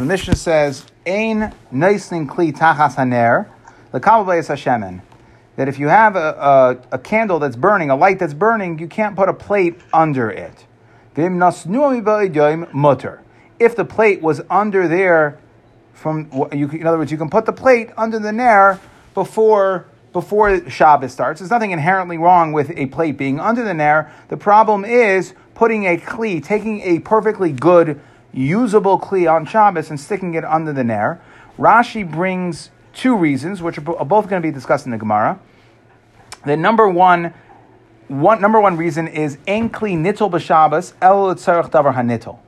The Mishnah says, Ein noisning kli tachas haner, hashemen. That if you have a, a, a, candle that's burning, a light that's burning, you can't put a plate under it. If the plate was under there, from you, in other words, you can put the plate under the nair before before Shabbos starts. There's nothing inherently wrong with a plate being under the nair. The problem is putting a kli, taking a perfectly good, usable kli on Shabbos and sticking it under the nair. Rashi brings two reasons, which are both going to be discussed in the Gemara. The number one, one number one reason is en kli nitol b'Shabbos el davar hanitol.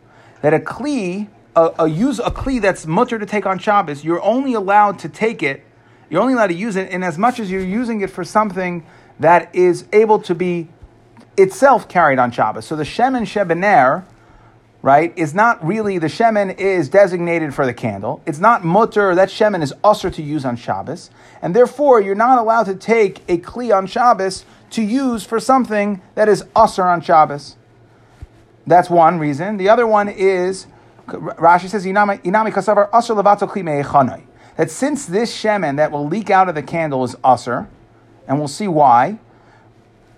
That a kli, a, a use a kli that's mutter to take on Shabbos, you're only allowed to take it you're only allowed to use it in as much as you're using it for something that is able to be itself carried on Shabbos. So the shem and Shebener, right, is not really, the Shemen is designated for the candle. It's not mutter, that Shemen is usher to use on Shabbos. And therefore, you're not allowed to take a Kli on Shabbos to use for something that is usher on Shabbos. That's one reason. The other one is, Rashi says, Inami kasavar levato Kli that since this shemen that will leak out of the candle is usr, and we'll see why,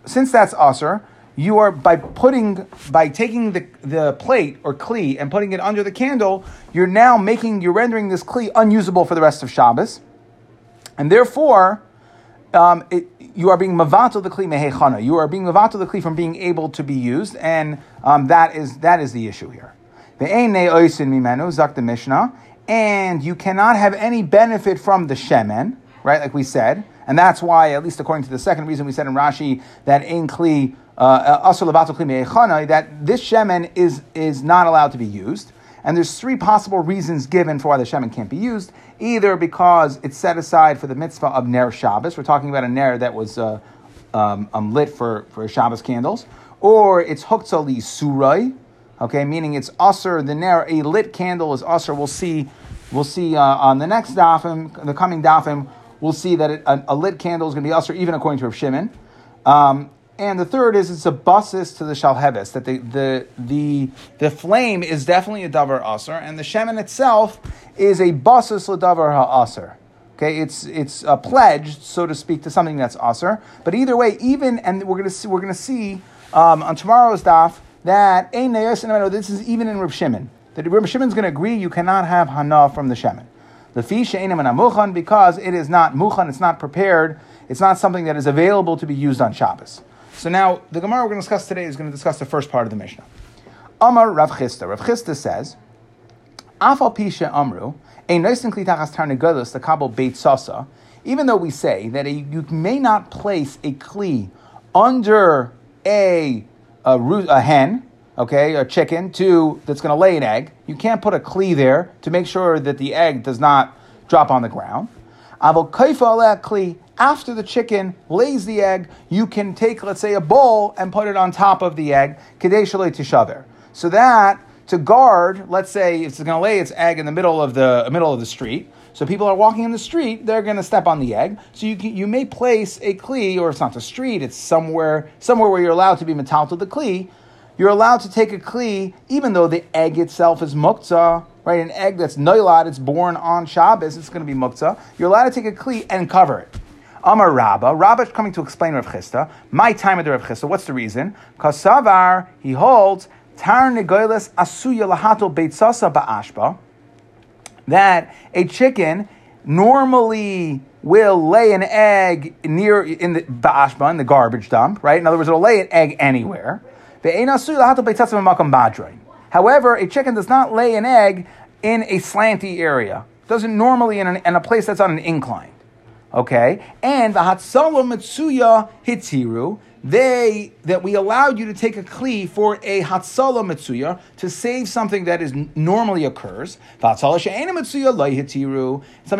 since that's usr, you are by putting by taking the, the plate or kli and putting it under the candle, you're now making you're rendering this kli unusable for the rest of Shabbos, and therefore. Um, it, you are being mavato the kli mehechana. You are being mavato the kli from being able to be used, and um, that is that is the issue here. The oisin mimenu the Mishnah, and you cannot have any benefit from the shemen, right? Like we said, and that's why, at least according to the second reason we said in Rashi, that in kli uh, that this shemen is is not allowed to be used. And there's three possible reasons given for why the shemen can't be used. Either because it's set aside for the mitzvah of ner Shabbos. We're talking about a ner that was uh, um, um, lit for, for Shabbos candles, or it's huktzali surai, Okay, meaning it's usr. The ner a lit candle is usr. We'll see. We'll see uh, on the next dafim, the coming dafim. We'll see that it, a, a, lit candle is going to be usr, even according to Rav Shimon. Um, and the third is it's a basis to the shalheves that the, the the the flame is definitely a davar usr, and the shemen itself is a basis davar ha'asr. Okay, it's it's a pledge, so to speak, to something that's usr. But either way, even and we're going to see we're to see um, on tomorrow's daf that this is even in Reb Shimon. That Reb Shimon's going to agree you cannot have hana from the shemen. The fish ain't a muchan because it is not muchan, it's not prepared, it's not something that is available to be used on Shabbos. So now the Gemara we're going to discuss today is going to discuss the first part of the Mishnah. Amar Rav Chisda. Rav Chisda says, Afal pisha amru a nice tarnegolos the kabel beit sasa. Even though we say that a, you may not place a kli under a a, a hen, okay, a chicken, to that's going to lay an egg. You can't put a kli there to make sure that the egg does not drop on the ground. kli. After the chicken lays the egg, you can take, let's say, a bowl and put it on top of the egg, tishaver. So that to guard, let's say, it's going to lay its egg in the middle of the middle of the street. So people are walking in the street, they're going to step on the egg. So you can, you may place a kli, or it's not the street, it's somewhere somewhere where you're allowed to be metal to the kli. You're allowed to take a kli, even though the egg itself is muktzah, right? An egg that's noilad, it's born on Shabbos, it's going to be muktzah. You're allowed to take a kli and cover it. Amar Rabba. Rabba is coming to explain Rav Chisda. My time of the Rav Chisda. What's the reason? Because Savar, he holds, Tar negoiles asuya lahato beitzasa ba'ashba that a chicken normally will lay an egg near in the ba'ashba, in the garbage dump, right? In other words, it'll lay an egg anywhere. However, a chicken does not lay an egg in a slanty area. It doesn't normally in, an, in a place that's on an incline. Okay? And the Hatsala Mitsuya Hitiru, they that we allowed you to take a kli for a hatsala mitsuya to save something that is normally occurs. Something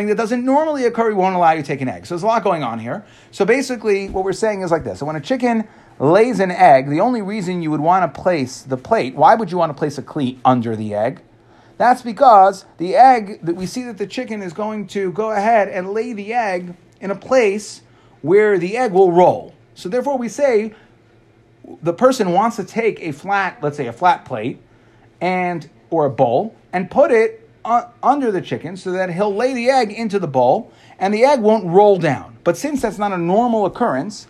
that doesn't normally occur, we won't allow you to take an egg. So there's a lot going on here. So basically, what we're saying is like this: so when a chicken lays an egg, the only reason you would want to place the plate, why would you want to place a kli under the egg? That's because the egg that we see that the chicken is going to go ahead and lay the egg in a place where the egg will roll. So therefore, we say the person wants to take a flat, let's say a flat plate, and or a bowl, and put it un- under the chicken so that he'll lay the egg into the bowl and the egg won't roll down. But since that's not a normal occurrence,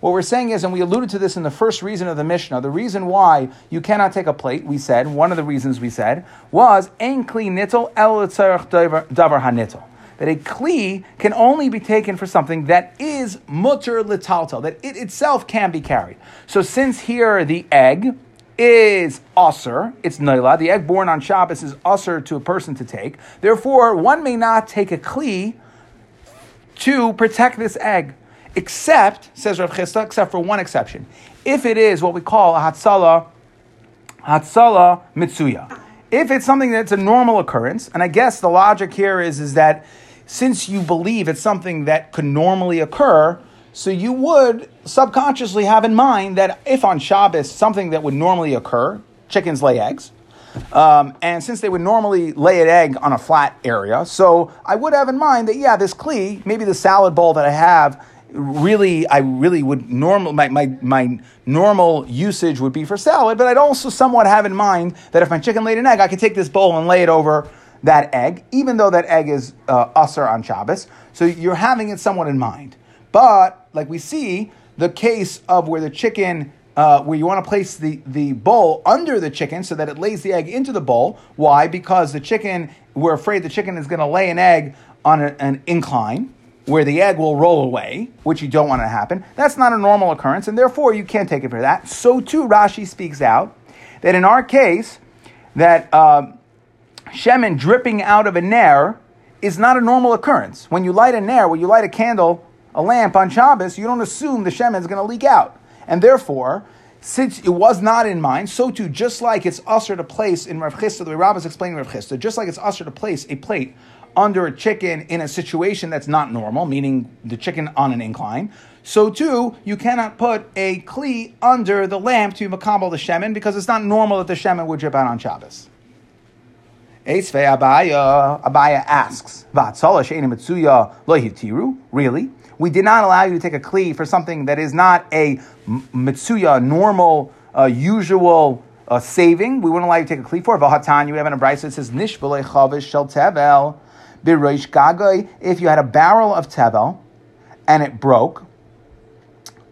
what we're saying is, and we alluded to this in the first reason of the Mishnah, the reason why you cannot take a plate, we said, one of the reasons we said, was ein kli nittel el davar hanittel. That a kli can only be taken for something that is mutter litaltal, that it itself can be carried. So since here the egg is usr, it's naila, the egg born on Shabbos is usr to a person to take. Therefore, one may not take a kli to protect this egg except, says Rav Chisda, except for one exception. If it is what we call a hatsala, hatsala mitsuya. If it's something that's a normal occurrence, and I guess the logic here is, is that since you believe it's something that could normally occur, so you would subconsciously have in mind that if on Shabbos something that would normally occur, chickens lay eggs, um, and since they would normally lay an egg on a flat area, so I would have in mind that yeah, this kli, maybe the salad bowl that I have really, I really would normal my, my, my normal usage would be for salad, but I'd also somewhat have in mind that if my chicken laid an egg, I could take this bowl and lay it over that egg, even though that egg is uh, on Shabbos. So you're having it somewhat in mind. But like we see, the case of where the chicken, uh, where you want to place the, the bowl under the chicken so that it lays the egg into the bowl. Why? Because the chicken, we're afraid the chicken is going to lay an egg on a, an incline where the egg will roll away, which you don't want to happen. That's not a normal occurrence, and therefore you can't take it for that. So too, Rashi speaks out that in our case, that uh, shemen dripping out of a nair is not a normal occurrence. When you light a nair, when you light a candle, a lamp on Shabbos, you don't assume the shemen is going to leak out, and therefore. Since it was not in mind, so too, just like it's usher to place in Rav Chisda, the way Rav is explaining Rav Chisda, just like it's usher to place a plate under a chicken in a situation that's not normal, meaning the chicken on an incline, so too, you cannot put a kli under the lamp to makabel the shemen because it's not normal that the shemen would drip out on Shabbos. Esve Abaya, Abaya asks, Really? We did not allow you to take a kli for something that is not a mitsuya, normal, uh, usual uh, saving. We wouldn't allow you to take a kli for. Vahatan, you have an a that says, Nishbele chavish shel tevel. Biroish gagoy, if you had a barrel of tevel and it broke,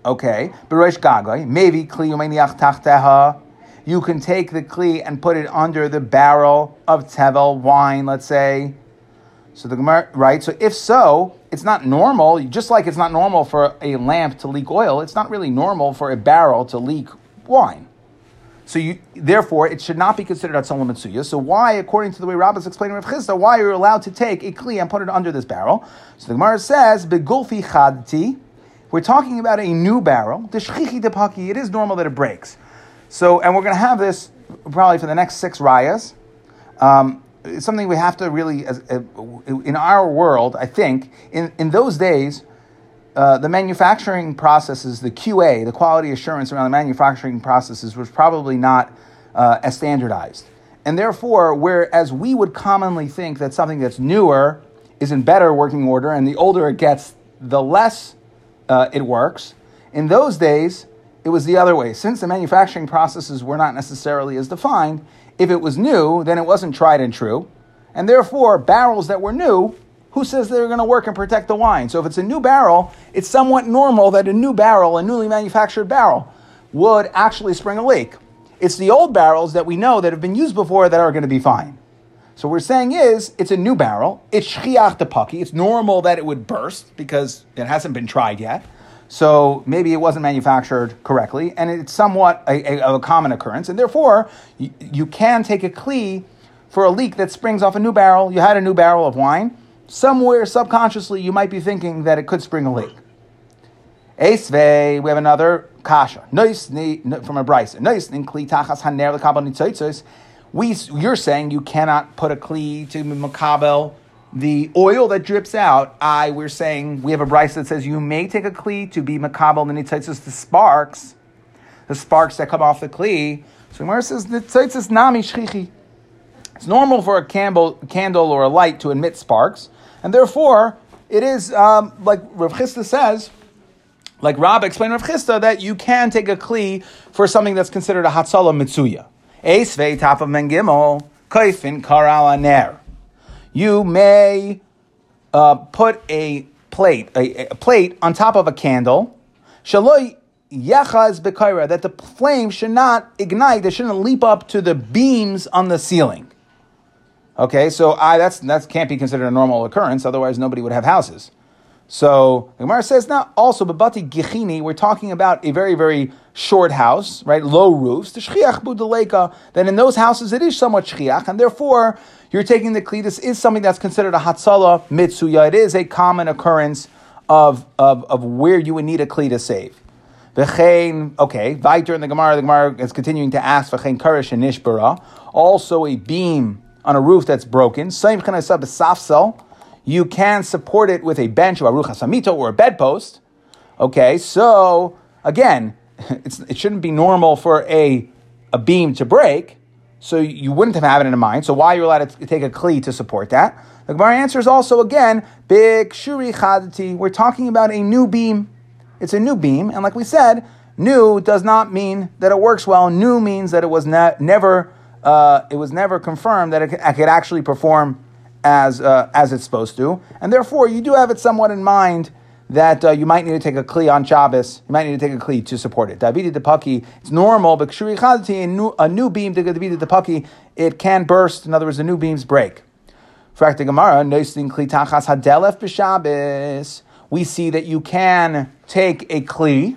okay, biroish gagoy, maybe kli tachteha, you can take the kli and put it under the barrel of tevel wine, let's say. So the Gemara, right? So if so, it's not normal. Just like it's not normal for a lamp to leak oil, it's not really normal for a barrel to leak wine. So you, therefore, it should not be considered Atzalam Mitsuya. So why, according to the way Rabbah's explaining Rav Chisda, why are you allowed to take a Kli and put it under this barrel? So the Gemara says, Begulfi Chadti, we're talking about a new barrel. It is normal that it breaks. So, and we're going to have this probably for the next six rayas. Um, it's something we have to really, as, uh, in our world, I think, in, in those days, uh, the manufacturing processes, the QA, the quality assurance around the manufacturing processes was probably not uh, as standardized. And therefore, whereas we would commonly think that something that's newer is in better working order, and the older it gets, the less uh, it works, in those days, it was the other way. Since the manufacturing processes were not necessarily as defined, if it was new, then it wasn't tried and true. And therefore, barrels that were new who says they're going to work and protect the wine? So if it's a new barrel, it's somewhat normal that a new barrel, a newly manufactured barrel, would actually spring a leak. It's the old barrels that we know that have been used before that are going to be fine. So what we're saying is, it's a new barrel. It's shchiach pucky. It's normal that it would burst because it hasn't been tried yet. So maybe it wasn't manufactured correctly, and it's somewhat a, a, a common occurrence. And therefore, you, you can take a kli for a leak that springs off a new barrel. You had a new barrel of wine somewhere subconsciously you might be thinking that it could spring a leak. Esve, we have another kasha. from a brisa. We, you're saying you cannot put a kli to makabel the oil that drips out. I, we're saying we have a brisa that says you may take a kli to be makabel the nitzitzis, the sparks, the sparks that come off the kli. So Gemara says nami shchichi. It's normal for a candle, candle or a light to emit sparks. And therefore, it is um, like Rav Chisda says, like Rab explained Rav Chisda, that you can take a kli for something that's considered a hatzala mitzuya. Esvei top of mengimel kaifin karal aner. You may uh, put a plate, a, a, plate on top of a candle. Shaloi yachaz bekaira, that the flame should not ignite, it shouldn't leap up to the beams on the ceiling. Okay, so I that's that can't be considered a normal occurrence. Otherwise, nobody would have houses. So the Gemara says now also babati gichini. We're talking about a very very short house, right? Low roofs. The shchiach budaleka. Then in those houses it is somewhat shchiach, and therefore you're taking the kli. This is something that's considered a hatsala mitsuya. It is a common occurrence of of, of where you would need a kli to save. V'chein, okay, Viter in the Gemara, the Gemara is continuing to ask, V'chein karish and nishbara, also a beam on a roof that's broken. Same chanasab safsel. You can support it with a bench or a ruchasamito or a bedpost. Okay, so again, it shouldn't be normal for a, a beam to break, so you wouldn't have had it in mind. So why are you allowed to take a kli to support that? The Gemara answers also again, big shuri chadati. We're talking about a new beam. It's a new beam, and like we said, new does not mean that it works well. New means that it was ne- never uh, it was never confirmed that it could, it could actually perform as uh, as it's supposed to, and therefore you do have it somewhat in mind that uh, you might need to take a kli on Shabbos. You might need to take a kli to support it. Davidi depaki, it's normal, but kshuri a new, beam, Davidi depaki, it can burst. In other words, the new beams break. Frakta Gemara, noising kli tachas hadelef b'Shabbos we see that you can take a kli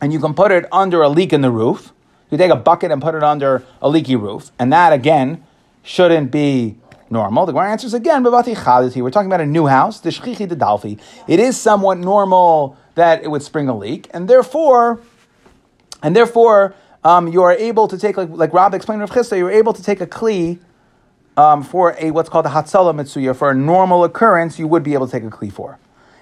and you can put it under a leak in the roof. You take a bucket and put it under a leaky roof, and that again shouldn't be normal. The Gemara answers again, We're talking about a new house, the shchichi the dalfi. It is somewhat normal that it would spring a leak, and therefore, and therefore, um, you are able to take, like, like Rob explained Rav Chisda, you're able to take a kli um, for a what's called a hatzala mitsuya. For a normal occurrence, you would be able to take a kli for.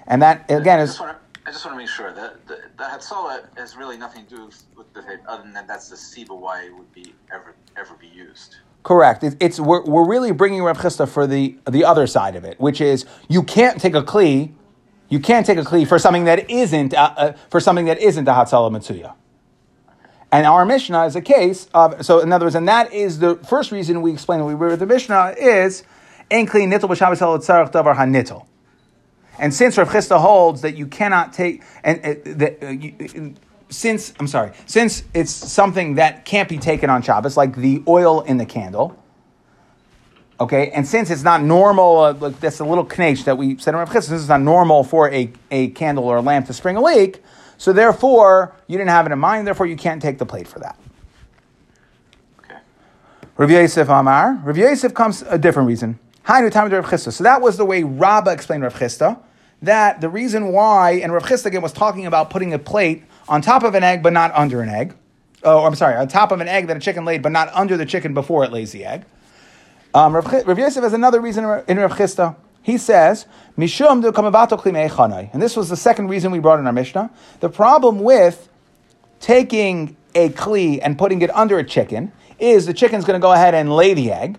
And that again is. I just want to make sure that the, the Hatzalah has really nothing to do with the other than that that's the siba why it would be ever ever be used. Correct. It's, it's we're, we're really bringing Rav Chisda for the the other side of it, which is you can't take a kli, you can't take a kli for something that isn't uh, uh, for something that isn't a Hatzalah Mitzuya. And our Mishnah is a case of so in other words, and that is the first reason we explain we read the Mishnah is ein kli nittel b'shabbos el davar hanittel. And since Rav Chisda holds that you cannot take, and uh, that uh, since I'm sorry, since it's something that can't be taken on Shabbos, like the oil in the candle, okay, and since it's not normal, uh, like that's a little knach that we said in Rav this is not normal for a, a candle or a lamp to spring a leak, so therefore you didn't have it in mind, therefore you can't take the plate for that. Okay. Rav Yosef Amar, Rav Yosef comes a different reason. Hainu time Rav. So that was the way Rabbah explained Rav Chisda. That the reason why, and Rav Chisda again was talking about putting a plate on top of an egg, but not under an egg. Oh, I'm sorry, on top of an egg that a chicken laid, but not under the chicken before it lays the egg. Um, Rav, Rav Yosef has another reason in Rav Chisda. He says, Mishum And this was the second reason we brought in our Mishnah. The problem with taking a kli and putting it under a chicken is the chicken's going to go ahead and lay the egg.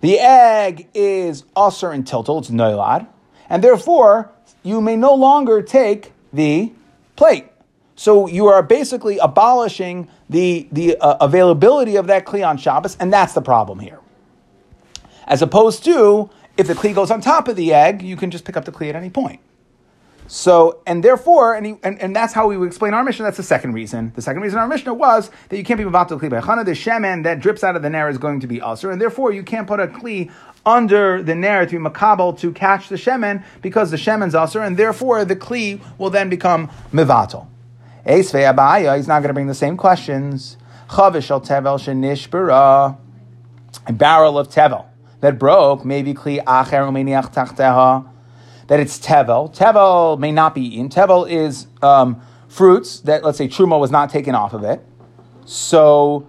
The egg is usher and tiltal, it's noilad, and therefore you may no longer take the plate. So you are basically abolishing the, the uh, availability of that kli on Shabbos, and that's the problem here. As opposed to, if the kli goes on top of the egg, you can just pick up the kli at any point. So, and therefore, and, he, and, and that's how we would explain our Mishnah. That's the second reason. The second reason our Mishnah was that you can't be Mavatal Kli Bechana. The shemen that drips out of the nair is going to be usher, and therefore you can't put a Kli under the nair to be makabel to catch the shemen because the shemen's usher, and therefore the Kli will then become Mivatal. Eisvei Abaya, he's not going to bring the same questions. Chavish Tevel Shenishbara, a barrel of Tevel that broke, maybe Kli Acher Umeniach Tachteha that it's tevel. Tevel may not be eaten. Tevel is um, fruits that, let's say, truma was not taken off of it. So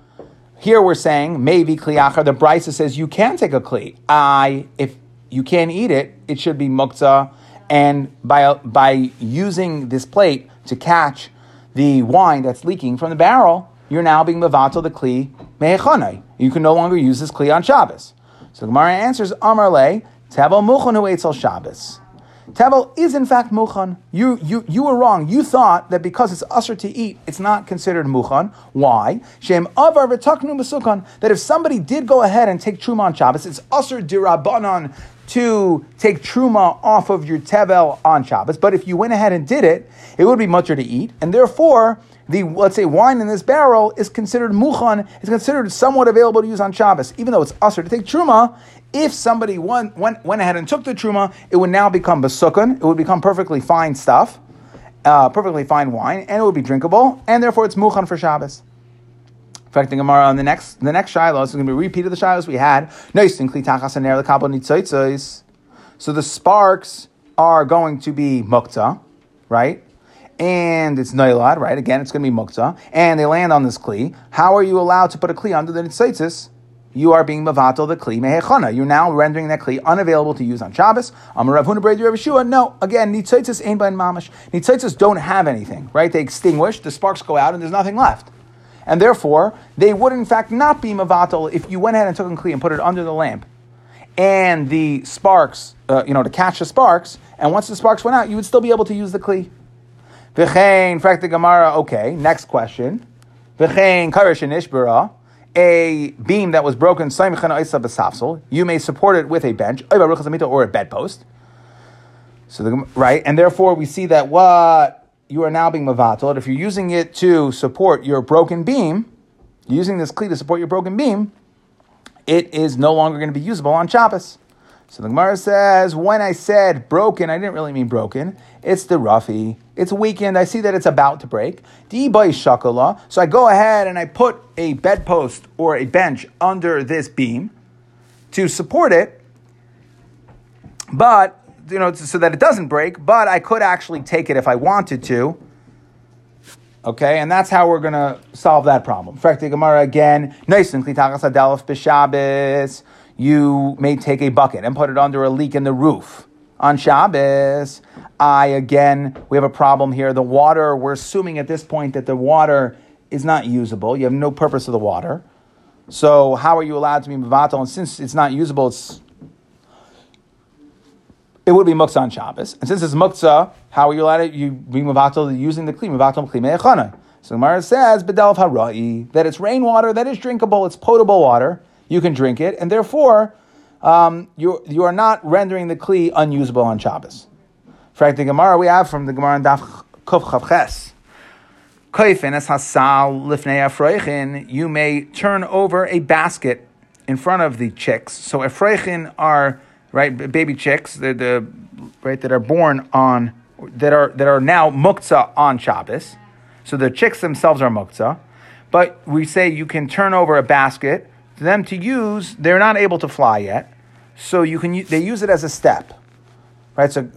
here we're saying maybe kliachar. The brisa says you can take a kli. I if you can't eat it, it should be muktzah. And by by using this plate to catch the wine that's leaking from the barrel, you're now being mevatel the kli mehechanai. You can no longer use this kli on Shabbos. So Gemara answers Amar le tevel eats al Shabbos. Tevel is in fact muchan. You, you, you were wrong. You thought that because it's usher to eat, it's not considered muchan. Why? Shem avar v'taknu b'sukan. That if somebody did go ahead and take truma on Shabbos, it's usher dirabanan to take truma off of your tevel on Shabbos, but if you went ahead and did it, it would be mutter to eat, and therefore the let's say wine in this barrel is considered muchan, is considered somewhat available to use on Shabbos, even though it's usher to take truma. If somebody went, went, went ahead and took the truma, it would now become basukun. It would become perfectly fine stuff, uh, perfectly fine wine, and it would be drinkable, and therefore it's muchan for Shabbos. Fact, the Gemara on the next the next shiloh is going to be repeated the shilohs we had. So the sparks are going to be mukta, right? and it's nailad, right? Again, it's going to be mukta, and they land on this kli. How are you allowed to put a kli under the nitzaitis? You are being mavatal the kli mehechana. You're now rendering that kli unavailable to use on Shabbos. Amar Rav Huna Brei Rav Yeshua. No, again, nitzaitis ain't by mamash. Nitzaitis don't have anything, right? They extinguish, the sparks go out, and there's nothing left. And therefore, they would in fact not be mavatal if you went ahead and took a kli and put it under the lamp, and the sparks, uh, you know, to catch the sparks. And once the sparks went out, you would still be able to use the kli. V'chein, the Gemara, okay, next question. V'chein, karish ishbara, a beam that was broken, you may support it with a bench, or a bedpost. So the, right, and therefore we see that what you are now being mavatal. If you're using it to support your broken beam, using this cleat to support your broken beam, it is no longer going to be usable on Shabbos. So the Gemara says, when I said broken, I didn't really mean broken. It's the roughie. It's weakened. I see that it's about to break. Shakala. So I go ahead and I put a bedpost or a bench under this beam to support it, but you know, so that it doesn't break. But I could actually take it if I wanted to. Okay, and that's how we're to solve that problem. Frekti Gemara again. Nice and klitakas adalef b'Shabbos. You may take a bucket and put it under a leak in the roof on Shabbos. I again, we have a problem here. The water, we're assuming at this point that the water is not usable. You have no purpose of the water. So how are you allowed to be mevatel? And since it's not usable, it's it would be muktzah on Shabbos. And since it's muktzah, how are you allowed to you be mevatel using the kli mevatel kli me'echana? So Gemara says bedel harai that it's rainwater that is drinkable, it's potable water. You can drink it, and therefore um, you you are not rendering the kli unusable on Shabbos. fact, the Gemara we have from the Gemara in Daf Kuf Chavches. as hasal lifnei You may turn over a basket in front of the chicks. So afreichin are right baby chicks, the, the right that are born on that are that are now muktzah on Shabbos. So the chicks themselves are muktzah, but we say you can turn over a basket for them to use. They're not able to fly yet, so you can they use it as a step, right? So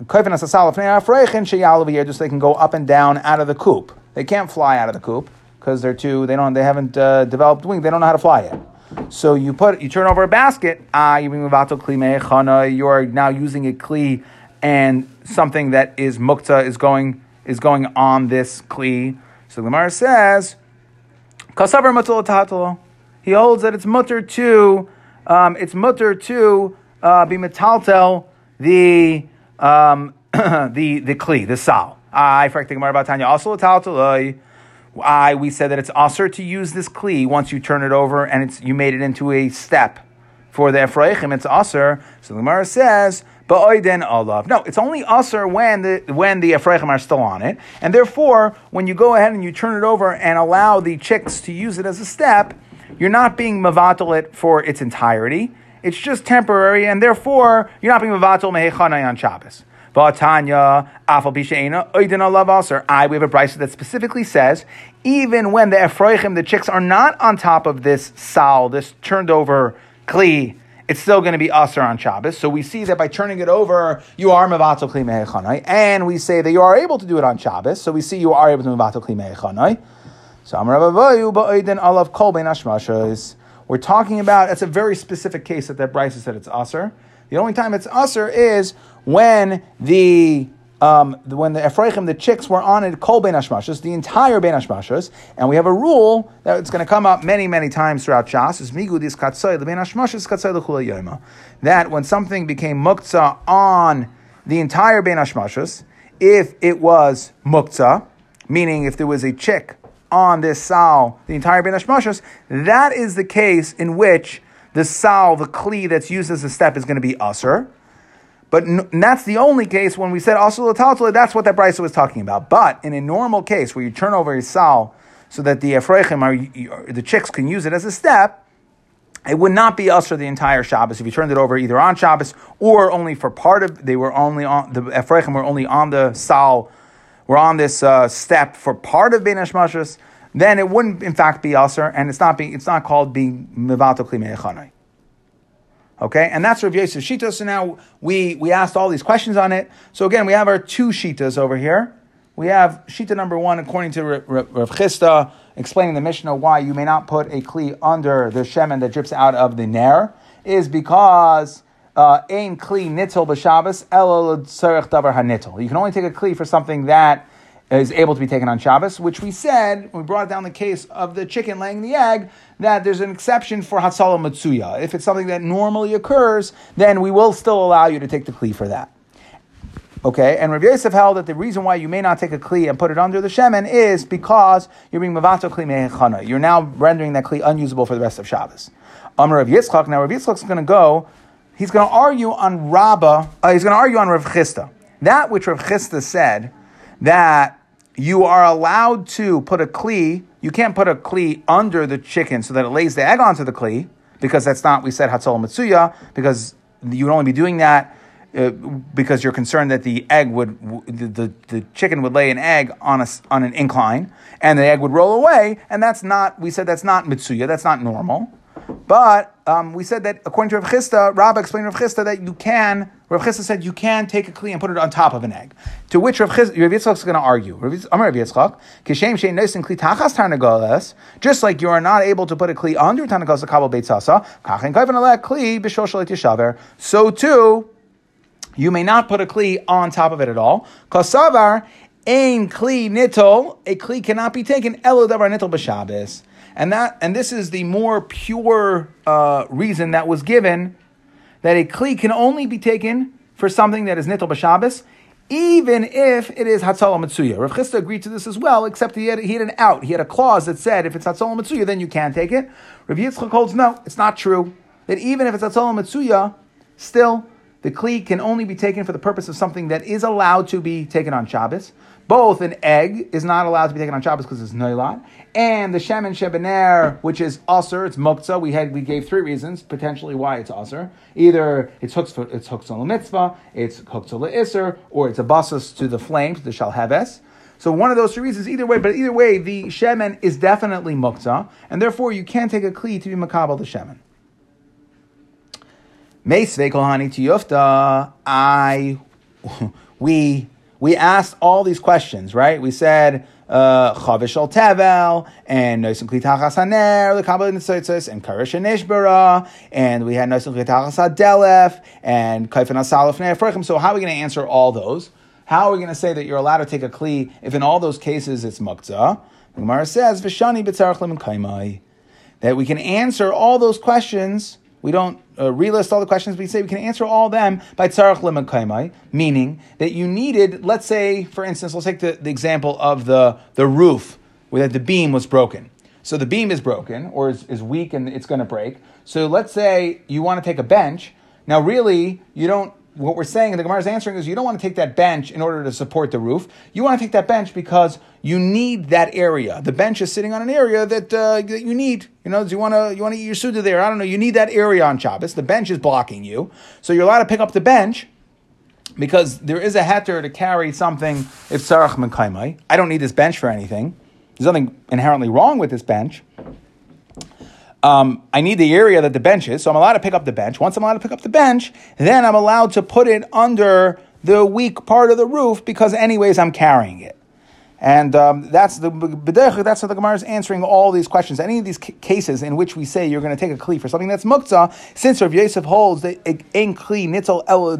just they can go up and down out of the coop. They can't fly out of the coop because they're too they don't they haven't uh, developed wings. They don't know how to fly yet. So you put you turn over a basket. Ah, you You are now using a kli, and something that is mukta is going is going on this kli. So the Gemara says, "Kasavar He holds that it's mutter to um, it's mutter to uh, be metaltel the um, the the kli, the sal. I frak the Gemara about Tanya also metaltel. I we said that it's aser to use this kli once you turn it over and it's you made it into a step for the efrochim. It's aser. So the Gemara says. Ba'oiden olav. No, it's only usher when the when the efrochim are still on it, and therefore, when you go ahead and you turn it over and allow the chicks to use it as a step, you're not being mavatal it for its entirety. It's just temporary, and therefore you're not being mavatal mehechanai on Shabbos. I, we have a brisa that specifically says, even when the efrochim, the chicks, are not on top of this sal, this turned over kli, it's still going to be aser on Shabbos. So we see that by turning it over, you are mevatel kli mehechanai, and we say that you are able to do it on Shabbos. So we see you are able to mevatel kli mehechanai. So. We're talking about, it's a very specific case that that Bryce said it's usher. The only time it's usher is when the um, when the efrochim, the chicks were on it, kol ben the entire ben and we have a rule that it's going to come up many, many times throughout Shas, is migudis katzay, the ben ashmashas katzay l'chula yoma. That when something became muktzah on the entire ben if it was muktzah, meaning if there was a chick on this sal, the entire Ben Hashmashas, that is the case in which the sal, the kli that's used as a step, is going to be usr. But n- that's the only case when we said also the that's what that Brisa was talking about. But in a normal case where you turn over a sal so that the efrochim are the chicks can use it as a step, it would not be usher the entire Shabbos if you turned it over either on Shabbos or only for part of. They were only on the efrochim were only on the sal, were on this uh, step for part of Bein Hashmashas. Then it wouldn't in fact be usher, and it's not being it's not called being mivato klimei Okay, and that's Rav Yosef Shita. So now we, we asked all these questions on it. So again, we have our two Shitas over here. We have Shita number one, according to Rav Chisda, explaining the Mishnah why you may not put a Kli under the Shemen that drips out of the Nair, is because uh, Ein Kli Nittel B'Shabbos, El Davar HaNittel. You can only take a Kli for something that is able to be taken on Shabbos, which we said, we brought down the case of the chicken laying the egg, that there's an exception for Hatsala Matsuya. If it's something that normally occurs, then we will still allow you to take the Kli for that. Okay, and Rav Yosef held that the reason why you may not take a kli and put it under the shemen is because you're being mavato kli mehechana. You're now rendering that kli unusable for the rest of Shabbos. Amr Rav Yitzchak. Now Rav Yitzchak's going to go. He's going to argue on Rabbah. Uh, he's going to argue on Rav Chisda. That which Rav Chisda said that you are allowed to put a kli. You can't put a kli under the chicken so that it lays the egg onto the kli because that's not we said hatzol mitzuya because you would only be doing that uh, because you're concerned that the egg would, the, the, the, chicken would lay an egg on, a, on an incline and the egg would roll away. And that's not, we said that's not mitsuya, that's not normal. But um, we said that according to Rav Chisda, Rabbah explained Rav Chisda that you can, Rav Chisda said you can take a kli and put it on top of an egg. To which Rav, Chisda, Rav Yitzchak is going to argue. Rav Yitzchak, Kishem shein noisin kli tachas tarnagolas, just like you are not able to put a kli under tarnagolas kabel beitzasa, kachen kaivan alek kli b'shoshalit yishaver. So too, you may not put a kli on top of it at all. Kasavar, ein kli nitol, a kli cannot be taken elo davar nitol. And that, and this is the more pure uh, reason that was given that a kli can only be taken for something that is nitol b'shabes, even if it is Hatzalah Matsuya. Rav Chisda agreed to this as well, except he had, he had an out. He had a clause that said if it's Hatzalah Matsuya, then you can't take it. Rav Yitzchak holds no, it's not true. That even if it's Hatzalah Matsuya, still the kli can only be taken for the purpose of something that is allowed to be taken on Shabbos. Both an egg is not allowed to be taken on Shabbos because it's noilat, and the shemen shebener, which is usr, it's muktzah. We had we gave three reasons potentially why it's usr. Either it's hooks it's hooks on mitzvah, it's hooks on the iser, or it's a basis to the flames, the shalheves. So one of those three reasons, either way, but either way, the shemen is definitely muktzah, and therefore you can't take a kli to be makabel the shemen. Meisve to Yufta, I, we, we asked all these questions, right? We said, uh, Chavish al Tevel, and Noisim Klitachas Haner, the Kabbalah Nitzitzis, and Karish and and we had Noisim Klitachas Hadelef, and Kaifan Asalaf Ne'efrechim. So, how are we going to answer all those? How are we going to say that you're allowed to take a Kli if in all those cases it's Muktzah? Gemara says, Vishani B'tzarech Lim Kaimai. That we can answer all those questions we don't uh, relist all the questions. We say we can answer all them by tzarach lemakaimai, meaning that you needed, let's say, for instance, let's take the, the example of the, the roof where the beam was broken. So the beam is broken or is, is weak and it's going to break. So let's say you want to take a bench. Now, really, you don't what we're saying, and the Gemara is answering, is you don't want to take that bench in order to support the roof. You want to take that bench because you need that area. The bench is sitting on an area that, uh, that you need. You know, do you want to you want to eat your suda there? I don't know. You need that area on Shabbos. The bench is blocking you, so you're allowed to pick up the bench because there is a heter to carry something if sarach mekaimai. I don't need this bench for anything. There's nothing inherently wrong with this bench. Um, I need the area that the bench is, so I'm allowed to pick up the bench. Once I'm allowed to pick up the bench, then I'm allowed to put it under the weak part of the roof because, anyways, I'm carrying it. And um, that's the that's how the Gemara is answering all these questions. Any of these cases in which we say you're going to take a kli for something that's muktzah, since Rav Yosef holds that ein kli nitzel el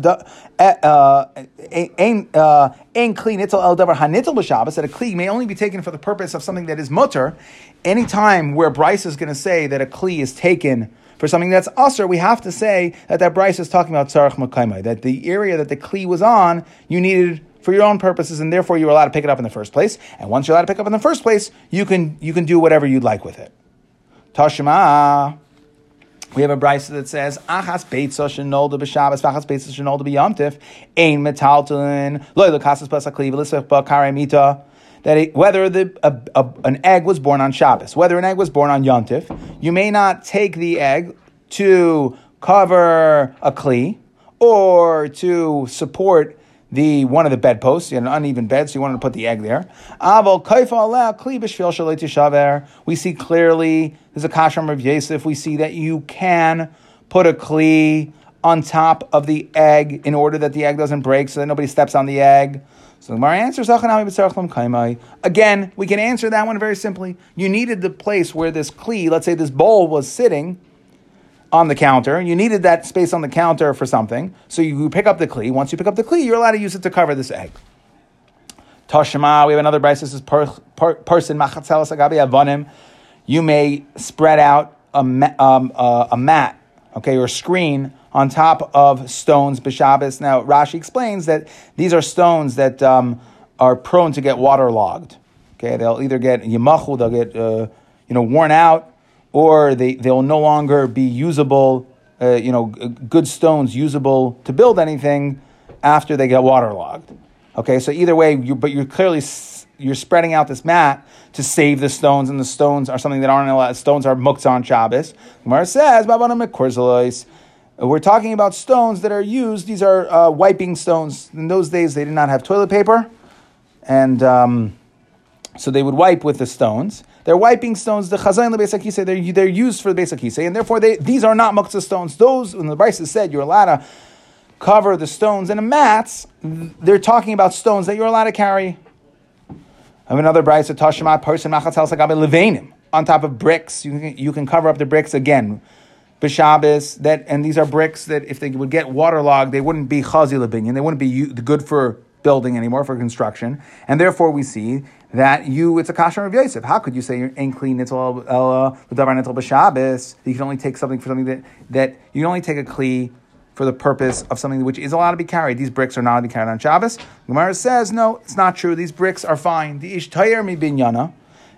ein kli nitzel el davar hanitzel b'Shabbos that a kli may only be taken for the purpose of something that is mutter. Any time where Bryce is going to say that a kli is taken for something that's usr, we have to say that that Bryce is talking about tzarech makaimai, that the area that the kli was on, you needed for your own purposes, and therefore you're allowed to pick it up in the first place. And once you're allowed to pick it up in the first place, you can you can do whatever you'd like with it. Tashima. We have a brisa that says achas shenolda b'shabbos v'achas shenolda b'yomtiv ein loy lekasas that it, whether the, a, a, an egg was born on Shabbos, whether an egg was born on Yontif, you may not take the egg to cover a kli or to support the one of the bedposts. You had an uneven bed, so you wanted to put the egg there. We see clearly there's a kasham of Yosef. We see that you can put a kli on top of the egg in order that the egg doesn't break, so that nobody steps on the egg. So the answers, again, we can answer that one very simply. You needed the place where this kli, let's say this bowl was sitting on the counter. and You needed that space on the counter for something. So you pick up the kli. Once you pick up the kli, you're allowed to use it to cover this egg. Tashma, we have another brisa. This is person machatzelas agabi avonim. You may spread out a, um, uh, a mat, okay, or a screen on top of stones b'Shabbos. Now Rashi explains that these are stones that um, are prone to get waterlogged. Okay, they'll either get yimachu, they'll get uh, you know worn out, or they they'll no longer be usable. Uh, you know, good stones usable to build anything after they get waterlogged. Okay, so either way, you, but you're clearly you're spreading out this mat to save the stones, and the stones are something that aren't allowed. Stones are muktzah on Shabbos. Gemara says, we're talking about stones that are used. These are uh, wiping stones. In those days, they did not have toilet paper, and um, so they would wipe with the stones. They're wiping stones. The chazayin Beis they're they're used for the Beis and therefore they, these are not muktzah stones. Those when the Brisa said you're allowed to cover the stones in a mats, they're talking about stones that you're allowed to carry. I have another Brisa Tashima person machatzel sagabe levanim on top of bricks. You can, you can cover up the bricks again b'Shabbos, that and these are bricks that if they would get waterlogged, they wouldn't be chazi lebinyan, they wouldn't be good for building anymore for construction, and therefore we see that you it's a kasher of Yosef. How could you say you're ain't clean nitzel l'davar nitzel b'Shabbos? You can only take something for something that that you can only take a kli for the purpose of something which is allowed to be carried. These bricks are not allowed to be carried on Shabbos. Gemara says no, it's not true. These bricks are fine. The ish mi binyana.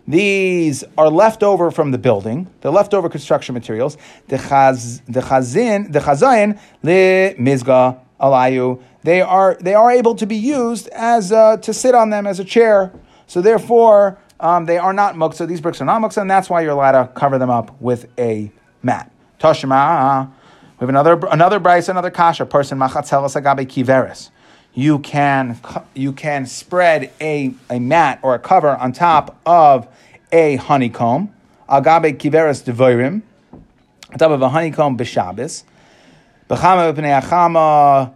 These are left over from the building. They're leftover construction materials. The chazin, the chazayin le mizga alayu. They are they are able to be used as uh, to sit on them as a chair. So therefore, um, they are not muksa. These bricks are not muksa, and that's why you're allowed to cover them up with a mat. Toshima. We have another another bryce, another kasha person machatzelas agabe kiveres you can you can spread a, a mat or a cover on top of a honeycomb, agabe kiveres devorim, on top of a honeycomb b'Shabbos, b'chama b'pnei achama,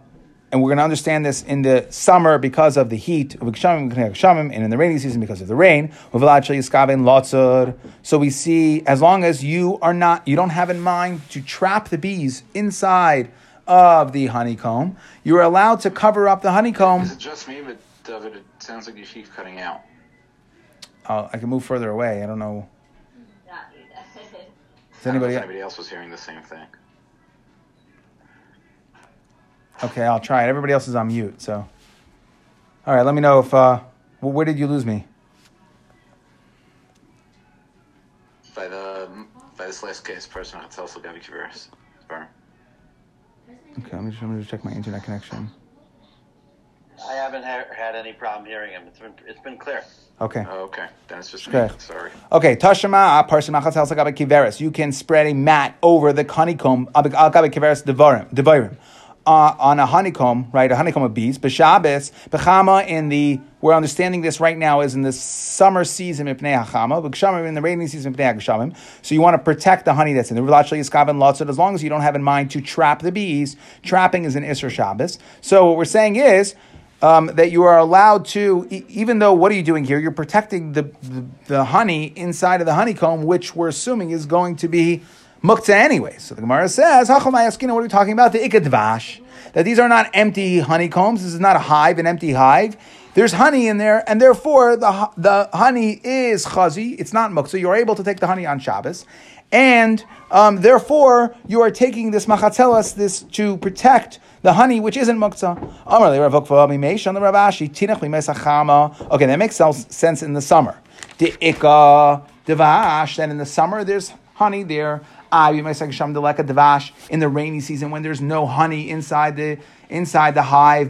and we're going to understand this in the summer because of the heat, and in the rainy season because of the rain. So we see, as long as you are not, you don't have in mind to trap the bees inside of the honeycomb, you are allowed to cover up the honeycomb. Is it just me, but David, it sounds like your keep cutting out. Uh, I can move further away. I don't know. Is anybody, anybody else was hearing the same thing? Okay, I'll try it. Everybody else is on mute, so. All right, let me know if. Uh, well, where did you lose me? By the by this last case, person it's also Gabi Kiveris. Okay, let me, just, let me just check my internet connection. I haven't ha- had any problem hearing him. It's been it's been clear. Okay. Oh, okay. That's just okay. me. Sorry. Okay. Tashama uh, kiveres. You can spread a mat over the honeycomb. Uh, uh, kiveres devarim. Uh, on a honeycomb, right? A honeycomb of bees. B'Shabbos, b'chama in the. We're understanding this right now is in the summer season b'gshamim in the rainy season hagshamim. So you want to protect the honey that's in there. As long as you don't have in mind to trap the bees, trapping is an Isser Shabbos. So what we're saying is um, that you are allowed to, even though what are you doing here? You're protecting the, the, the honey inside of the honeycomb, which we're assuming is going to be mukta anyway. So the Gemara says, what are we talking about? The ikadvash. That these are not empty honeycombs. This is not a hive, an empty hive. There's honey in there, and therefore the, the honey is chazi. It's not mukta. You're able to take the honey on Shabbos. And um, therefore, you are taking this machatzelas, this to protect the honey which isn't muktzah. Okay, that makes sense in the summer. The devash, then in the summer there's honey there. In the rainy season, when there's no honey inside the inside the hive,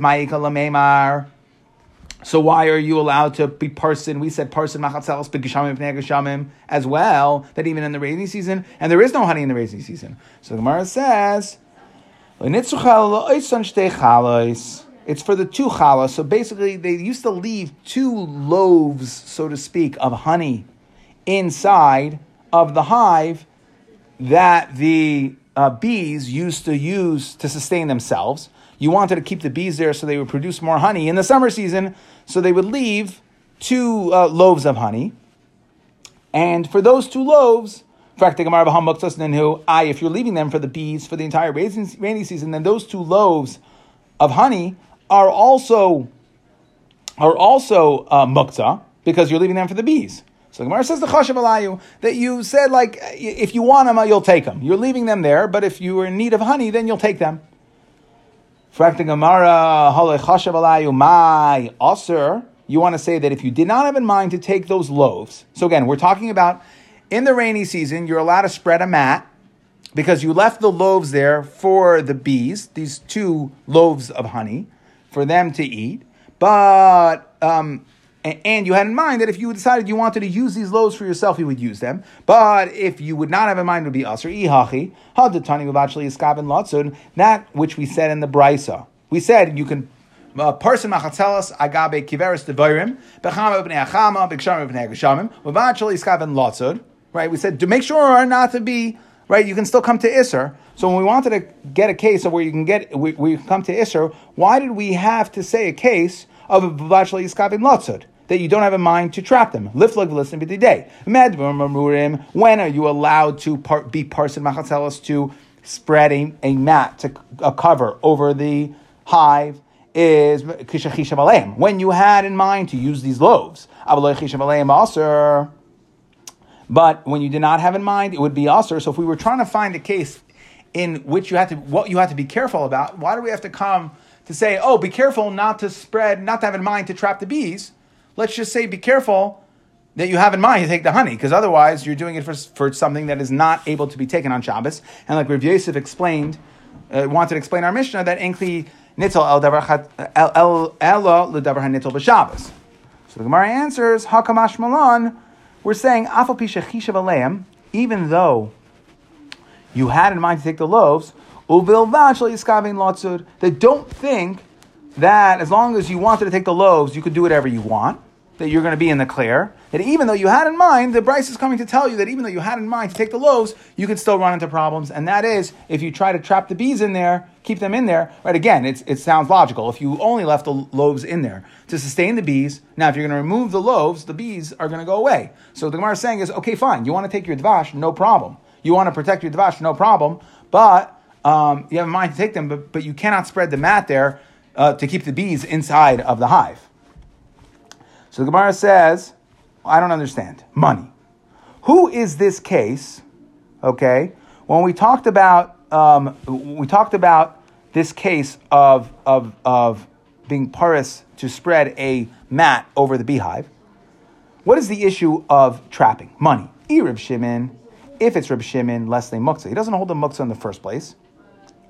so why are you allowed to be person? We said person machatzelos as well. That even in the rainy season, and there is no honey in the rainy season. So the Gemara says, it's for the two chalas. So basically, they used to leave two loaves, so to speak, of honey inside of the hive that the uh, bees used to use to sustain themselves. You wanted to keep the bees there so they would produce more honey in the summer season. So they would leave two uh, loaves of honey. And for those two loaves, I, if you're leaving them for the bees for the entire rainy season, then those two loaves of honey are also are also uh, mukta because you're leaving them for the bees. So the Gemara says the chashav alayu that you said like if you want them, you'll take them. You're leaving them there, but if you are in need of honey, then you'll take them. Frak the Gemara, my aser. You want to say that if you did not have in mind to take those loaves. So again, we're talking about in the rainy season, you're allowed to spread a mat because you left the loaves there for the bees, these two loaves of honey, for them to eat. But um, and you had in mind that if you decided you wanted to use these loaves for yourself, you would use them. But if you would not have in mind, it would be aser ihachi hadatani actually iskabin lotzun. That which we said in the brisa, we said you can. Uh, person machatzelas agabe kiveris devorim bechama b'nei achama b'kshamim b'nei geshamim v'vachal iskabin lotzun. Right, we said to make sure not to be right. You can still come to iser. So when we wanted to get a case of where you can get we, we come to iser, why did we have to say a case of a v'vachal iskabin lotzun? That you don't have a mind to trap them. Listen day. When are you allowed to be parson machatzelos to spread a, a mat to a cover over the hive? Is when you had in mind to use these loaves. But when you did not have in mind, it would be usher. So if we were trying to find a case in which you had to, what you had to be careful about, why do we have to come to say, oh, be careful not to spread, not to have in mind to trap the bees? Let's just say be careful that you have in mind to take the honey, because otherwise you're doing it for, for something that is not able to be taken on Shabbos. And like Rav Yosef explained, uh, wanted to explain our Mishnah that Enkli nitzel el ella ledavar hanitzel b'Shabbos. So the Gemara answers Hakamash Malan. We're saying afal pisha chishav even though you had in mind to take the loaves. They don't think that as long as you wanted to take the loaves, you could do whatever you want that you're going to be in the clear. That even though you had in mind, the brisa is coming to tell you that even though you had in mind to take the loaves, you could still run into problems. And that is if you try to trap the bees in there, keep them in there. Right? Again, it sounds logical. If you only left the loaves in there to sustain the bees, now if you're going to remove the loaves, the bees are going to go away. So the Gemara is saying is okay, fine. You want to take your dvash, no problem. You want to protect your dvash, no problem. But um, you have in mind to take them, but, but you cannot spread the mat there uh, to keep the bees inside of the hive. So the Gemara says, I don't understand. Money. Who is this case? Okay, when we talked about um, we talked about this case of of of being paris to spread a mat over the beehive. What is the issue of trapping? Money. E Rib Shimon, if it's Rib Shimon, less than Muktzah. He doesn't hold the Muktzah in the first place.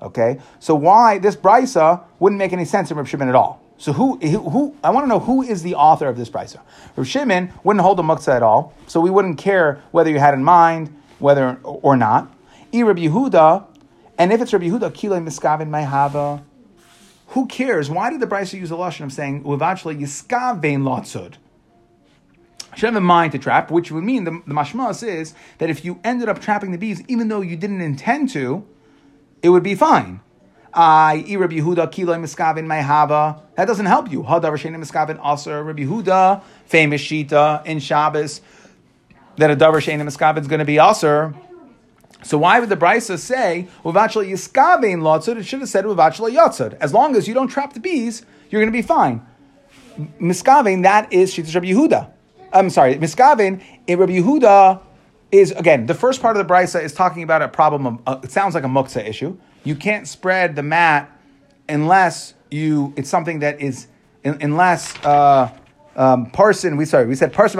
Okay, so why this brisa wouldn't make any sense in Reb Shimon at all? So who, who, I want to know who is the author of this brisa. Rav Shimon wouldn't hold the muktzah at all, so we wouldn't care whether you had in mind whether or not. E Rabbi Yehuda, and if it's Rabbi Yehuda, kilei miskavin mayhava. Who cares? Why did the brisa use a lashon of saying uvachle yiskavein lotzud? should have a mind to trap, which would mean the, the mashmas is that if you ended up trapping the bees, even though you didn't intend to, it would be fine. I Rabbi Yehuda Kiloi Miskavin Mayhava. That doesn't help you. Hadavar Sheni Miskavin Aser Rabbi Yehuda, famous Shita in Shabbos, that a Davar Sheni Miskavin is going to be Aser. So why would the Brisa say Uvachla Yiskavin Lotzud? It should have said Uvachla Yotzud. As long as you don't trap the bees, you're going to be fine. Miskavin, that is Shita Rabbi Yehuda. I'm sorry, Miskavin, in Rabbi Yehuda is again the first part of the brisa is talking about a problem of uh, it sounds like a muksa issue. You can't spread the mat unless you it's something that is unless uh, um, parson we sorry we said parson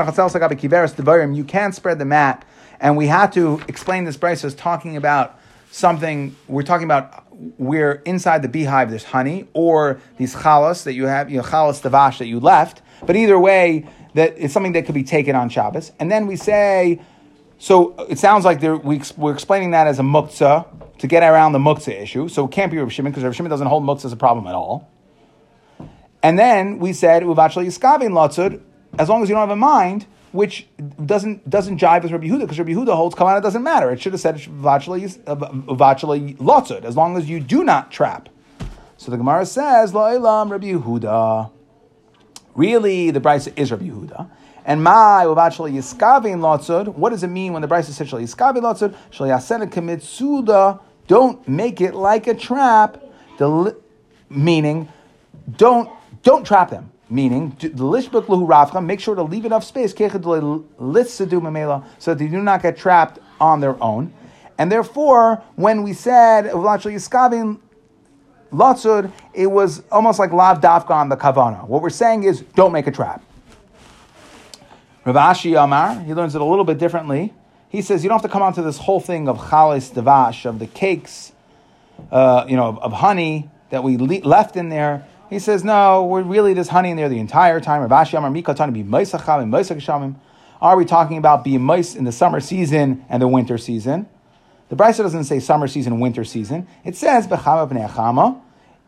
you can't spread the mat and we had to explain this brisa as talking about something. We're talking about where inside the beehive there's honey, or these chalas that you have, you know, chalas davash that you left. But either way, that it's something that could be taken on Shabbos. And then we say, so it sounds like we, we're explaining that as a muktzah to get around the muktzah issue. So it can't be Rav Shimon because Rav Shimon doesn't hold muktzah as a problem at all. And then we said uvachal yiskavin lotzud, as long as you don't have a mind, which doesn't doesn't jive with Rabbi Yehuda, because Rabbi Yehuda holds kamana doesn't matter. It should have said uvachal lotzud, uh, as long as you do not trap. So the Gemara says, La'ilam Rabbi Yehuda. Really, the Brisa is Rabbi Yehuda. And my uvachal yiskavin lotzud. What does it mean when the Brisa says shal yiskavin lotzud? Shal yasena commit suda. Don't make it like a trap. The, meaning, don't don't trap them. Meaning, the Lishbukluhu Rafka, make sure to leave enough space so that they do not get trapped on their own. And therefore, when we said Lotzud, it was almost like Lav Dafka on the Kavana. What we're saying is, don't make a trap. Rav Ashi Amar, he learns it a little bit differently. He says you don't have to come onto this whole thing of chalis devash, of the cakes, uh, you know, of, of, honey that we le- left in there. He says, no, we're really there's honey in there the entire time. Are we talking about being mice in the summer season and the winter season? The Brisa doesn't say summer season, winter season. It says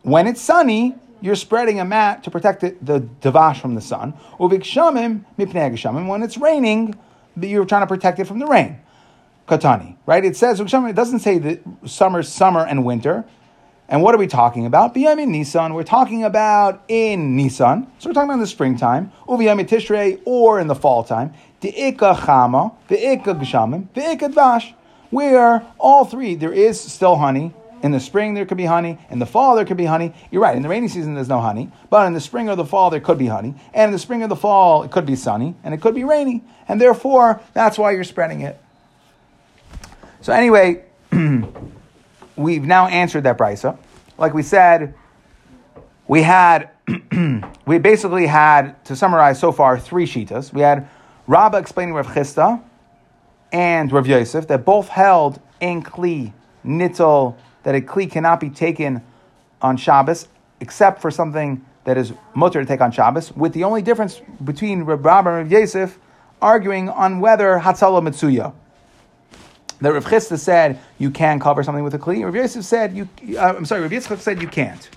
when it's sunny, you're spreading a mat to protect the, the devash from the sun. When it's raining, you're trying to protect it from the rain. Katani, right? It says it doesn't say that summer, summer and winter. And what are we talking about? Biyam in Nisan. We're talking about in Nisan. So we're talking about in the springtime. Tishrei or in the fall time. De'ika chama, ve'ika geshamim, ve'ika dvash. Where all three, there is still honey. In the spring, there could be honey. In the fall, there could be honey. You're right. In the rainy season, there's no honey. But in the spring or the fall, there could be honey. And in the spring or the fall, it could be sunny. And it could be rainy. And therefore, that's why you're spreading it. So anyway, we've now answered that brisa. Like we said, we had we basically had to summarize so far three shitas. We had Rabbah explaining Rav Chisda and Rav Yosef that both held in kli that a kli cannot be taken on Shabbos except for something that is mutter to take on Shabbos. With the only difference between Rav Rabbah and Rav Yosef arguing on whether Hatzalah Mitsuya that Rav Chisda said you can cover something with a kli. Rav Yosef said you. Uh, I'm sorry. Rav Yitzchak said you can't.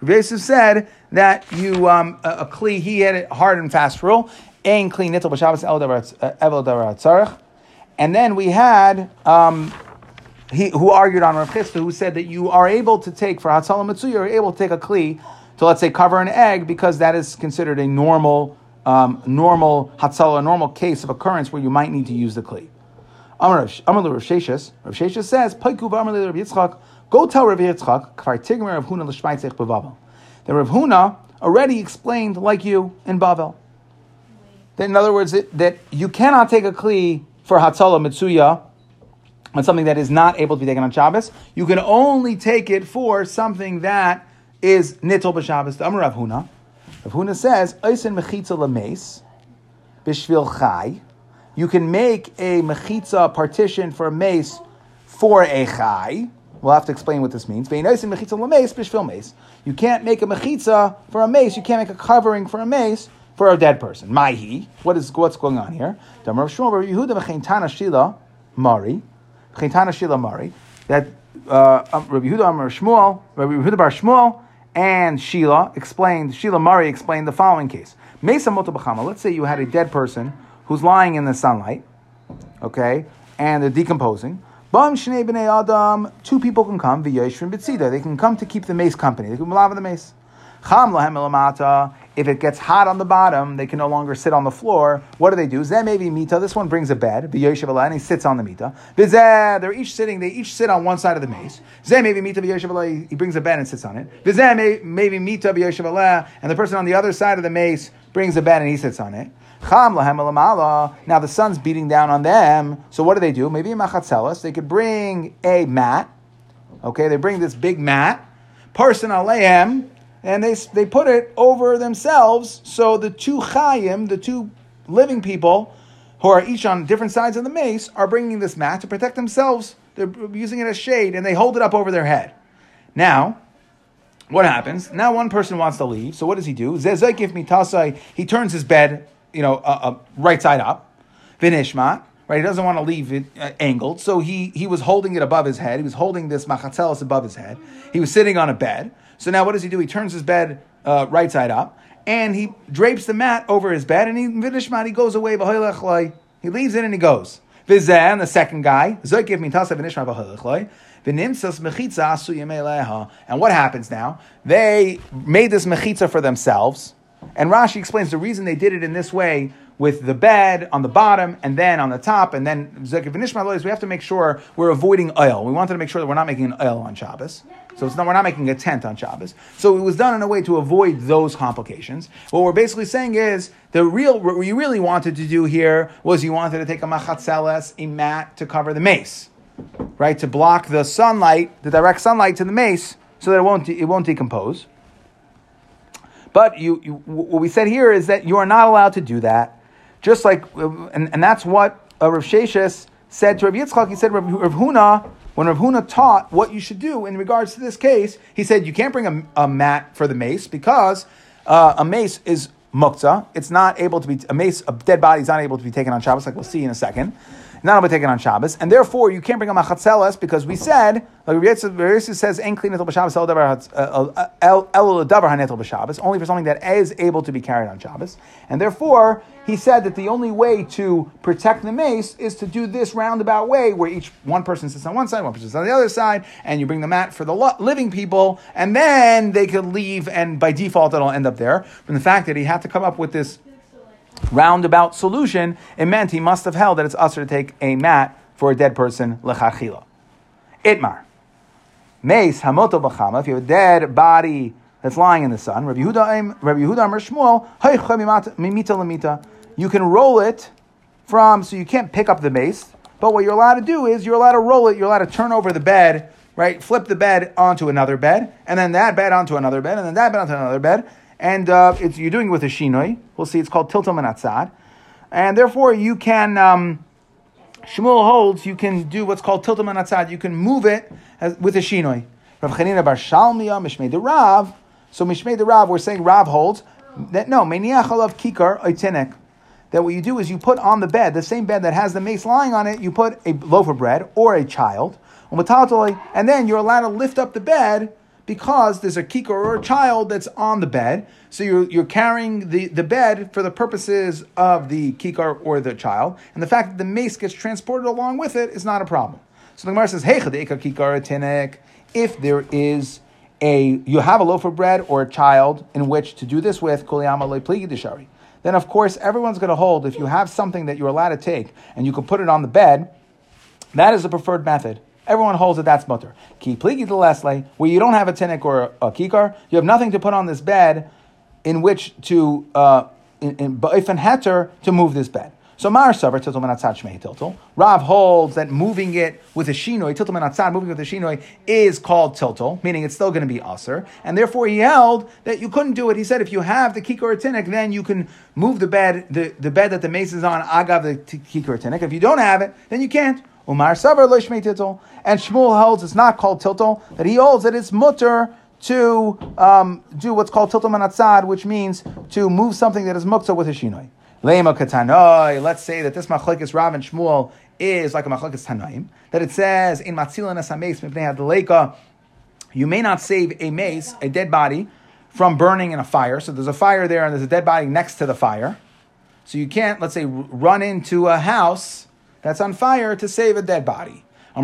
Rav Yosef said that you um, a, a kli. He had a hard and fast rule. Ein kli nitel b'shabbos el davar tzarich. And then we had um, he who argued on Rav Chisda, who said that you are able to take for Hatzalah Mitzu, you're able to take a kli to let's say cover an egg because that is considered a normal um, normal Hatzalah, a normal case of occurrence where you might need to use the kli. Amar Rav Sheshes, says, Yitzchak, go tell Rav Yitzchak, kvar tigmer Rav Huna l'shmaitzech b'Bavel. That Rav Huna already explained, like you, in Bavel. That in other words, that, that you cannot take a kli for Hatzalah Mitsuya on something that is not able to be taken on Shabbos. You can only take it for something that is nitol b'Shabbos. Amar Rav Huna. Rav Huna says, Eisen mechitza l'meis, b'shvil chai, you can make a mechitza partition for a mace for a chai. We'll have to explain what this means. You can't make a mechitza for a mace. You can't make a covering for a mace for a dead person. Maihi. What is what's going on here? Mari. Mari. That uh, um, Rabbi Yehuda Amar Shmuel, Rabbi Yehuda Bar Shmuel, and Sheila explained. Sheila Mari explained the following case. Mesa Let's say you had a dead person who's lying in the sunlight, okay, and they're decomposing. Bam shnei b'nei adam, two people can come via Yishrin b'tzida. They can come to keep the mace company. They can lava the mace. Cham lahem. If it gets hot on the bottom, they can no longer sit on the floor. What do they do? Zeh maybe mita. This one brings a bed. V'yoshev and he sits on the mita. V'zeh, they're each sitting. They each sit on one side of the mace. Zeh maybe mita v'yoshev He brings a bed and sits on it. V'zeh maybe mita v'yoshev and the person on the other side of the mace brings a bed and he sits on it. Now the sun's beating down on them. So what do they do? Maybe in machatzelas, they could bring a mat. Okay, they bring this big mat, person aleim, and they, they put it over themselves. So the two chayim, the two living people, who are each on different sides of the mace, are bringing this mat to protect themselves. They're using it as shade, and they hold it up over their head. Now, what happens? Now one person wants to leave. So what does he do? He turns his bed, you know, uh, uh, right side up. Vinishmat. Right, he doesn't want to leave it uh, angled, so he he was holding it above his head. He was holding this machatzelis above his head. He was sitting on a bed. So now, what does he do? He turns his bed uh, right side up, and he drapes the mat over his bed, and he vinishmat. He goes away. He leaves it and he goes. Vizan, the second guy, and what happens now? They made this mechitza for themselves. And Rashi explains the reason they did it in this way with the bed on the bottom and then on the top, and then we have to make sure we're avoiding oil. We wanted to make sure that we're not making an oil on Shabbos. So it's not, we're not making a tent on Shabbos. So it was done in a way to avoid those complications. What we're basically saying is the real what you really wanted to do here was you wanted to take a machatzeles, a mat to cover the mace, right? To block the sunlight, the direct sunlight to the mace, so that it won't it won't decompose. But you, you, what we said here is that you are not allowed to do that. Just like, and, and that's what uh, Rav Sheshes said to Rav Yitzchak. He said, Rav, Rav Huna, when Rav Huna taught what you should do in regards to this case, he said you can't bring a, a mat for the mace because uh, a mace is mukta. It's not able to be, a mace, a dead body is not able to be taken on Shabbos, like we'll see in a second not only taken on Shabbos, and therefore you can't bring a machatzeles because we said, like Rabbi says, "En clean b'Shabbos el davar hanetel b'Shabbos," only for something that is able to be carried on Shabbos, and therefore he said that the only way to protect the mace is to do this roundabout way, where each one person sits on one side, one person sits on the other side, and you bring the mat for the living people, and then they could leave, and by default it'll end up there. From the fact that he had to come up with this roundabout solution, it meant he must have held that it's usher to take a mat for a dead person, lechachila. Itmar. Mace, hamoto b'chama, if you have a dead body that's lying in the sun, Rabbi Yehuda, Rabbi Yehuda Shmuel, you can roll it from, so you can't pick up the mace, but what you're allowed to do is you're allowed to roll it, you're allowed to turn over the bed, right? Flip the bed onto another bed, and then that bed onto another bed, and then that bed onto another bed, and uh, you're doing it with a shinoi. We'll see. It's called tiltum and and therefore you can. Um, Shmuel holds you can do what's called tiltum and You can move it as, with a shinoi. Rav Chanina bar Shalmiya mishmei de Rav. So mishmei de Rav, we're saying Rav holds that no meniach of kikar oitinek. That what you do is you put on the bed, the same bed that has the mace lying on it, you put a loaf of bread or a child, um, and then you're allowed to lift up the bed because there's a kikar or a child that's on the bed. So you're, you're carrying the, the bed for the purposes of the kikar or the child. And the fact that the mace gets transported along with it is not a problem. So the Gemara says, Hey, kikar. If there is a, you have a loaf of bread or a child in which to do this with, then of course everyone's going to hold, if you have something that you're allowed to take and you can put it on the bed, that is the preferred method. Everyone holds that that's mutter. Ki pligi the lesle, where you don't have a tinik or a, a kikar, you have nothing to put on this bed in which to uh, in, in heter to move this bed. So Mar Savar Tiltul Menatzad Shmei. Rav holds that moving it with a shinoi, Tiltul Menatzad, moving with a shinoi, is called Tiltul, meaning it's still going to be Aser. And therefore he held that you couldn't do it. He said if you have the Kikor Tinik, then you can move the bed, the, the bed that the mace is on, Agav the Kikor Tinik. If you don't have it, then you can't. Umar Savar Lishmei Tiltul. And Shmuel holds it's not called tiltal, that he holds that it's mutter to um, do what's called tiltal manatzad, which means to move something that is mukta with a shinoi. Let's say that this machlekes Rav and Shmuel is like a machlekes tanaim, that it says in matzilan esameis mipnei adleika, you may not save a mace, a dead body, from burning in a fire. So there's a fire there and there's a dead body next to the fire. So you can't, let's say, run into a house that's on fire to save a dead body. I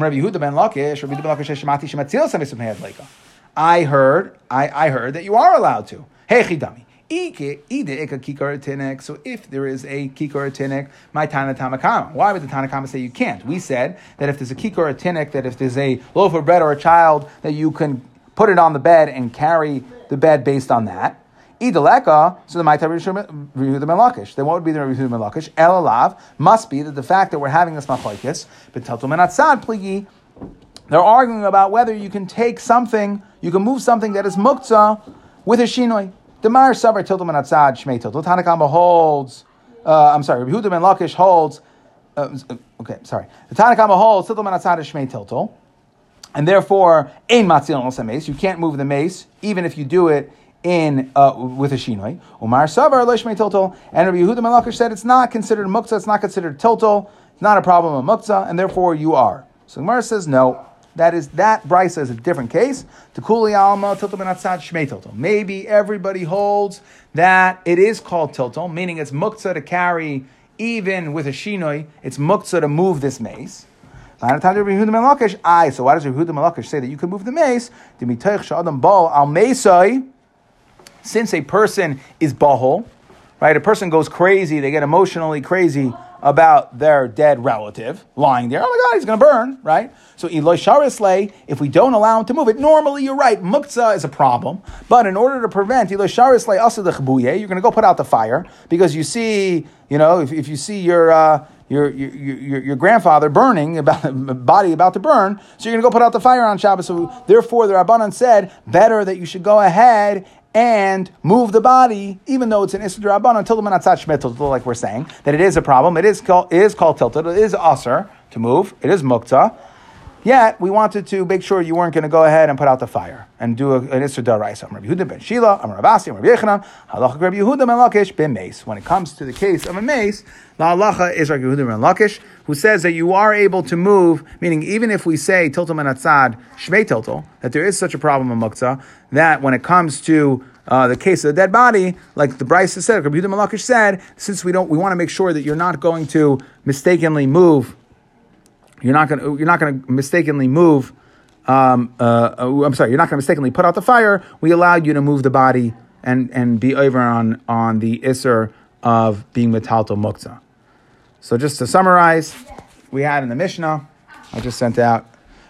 heard, I, I heard that you are allowed to. Hey Chidami. So if there is a kikor tinik, my Tana Tamakama. Why would the Tanakama say you can't? We said that if there's a kikor tinik, that if there's a loaf of bread or a child, that you can put it on the bed and carry the bed based on that. Idaleka, so the Maitai Yehuda Melakish. Then what would be the Yehuda Melakish? Elalav must be that the fact that we're having this machlokes, but Teltul Menatzad Pligi, they're arguing about whether you can take something, you can move something that is muktzah with a shinoi. Demar Savar Tiltul Menatzad Shmei Tiltul. Tanakama holds, uh, I'm sorry, Yehuda Ben Lakish holds uh, okay, sorry. The Tanakama holds tiltal manatzad is shmei tiltal, and therefore ein matzil on mace. You can't move the mace even if you do it in uh, with a shinoi. Umar savar lishmei tiltal, and Rabbi Yehuda Malakish said it's not considered muktzah. It's not considered tiltal. It's not a problem of muktzah, and therefore you are. So Gemara says no. That is that brisa is a different case. To kuli alma tiltal benatzad shmei tiltal. Maybe everybody holds that it is called tiltal, meaning it's muktzah to carry even with a shinoi. It's muktzah to move this mace. I so why does Yehuda Malakish say that you can move the mace? Since a person is bahol, right? A person goes crazy, they get emotionally crazy about their dead relative lying there. Oh my God, he's going to burn, right? So Eloi Sharisle, if we don't allow him to move it, normally you're right, muktzah is a problem. But in order to prevent Eloi Sharisle also the you're going to go put out the fire because you see, you know, if, if you see your. Uh, your, your, your, your, grandfather burning, about body about to burn, so you're going to go put out the fire on Shabbos. So therefore, the Rabbanan said, better that you should go ahead and move the body, even though it's an Issa Rabban, until the Manatzat Shmet like we're saying, that it is a problem. It is called, it is called tilted. It is Aser to move. It is Mukta. Yet, we wanted to make sure you weren't going to go ahead and put out the fire and do a, an Isser Daraisa. Rabbi Yehuda ben Shila, I'm Rabbi Yochanan, Halacha Rabbi Yehuda ben Lakish ben Mace. When it comes to the case of a mace, the halacha is Rabbi Yehuda ben Lakish, who says that you are able to move, meaning even if we say Tiltal ben Atzad, Shmei Tiltal, that there is such a problem in Muktzah, that when it comes to uh, the case of the dead body, like the brisa said, Rabbi Yehuda Malakish said, since we don't, we want to make sure that you're not going to mistakenly move you're not going to you're not going to mistakenly move. Um, uh, uh, I'm sorry, you're not going to mistakenly put out the fire. We allowed you to move the body and and be over on on the isser of being metalto mukta. So just to summarize, we had in the Mishnah, I just sent out.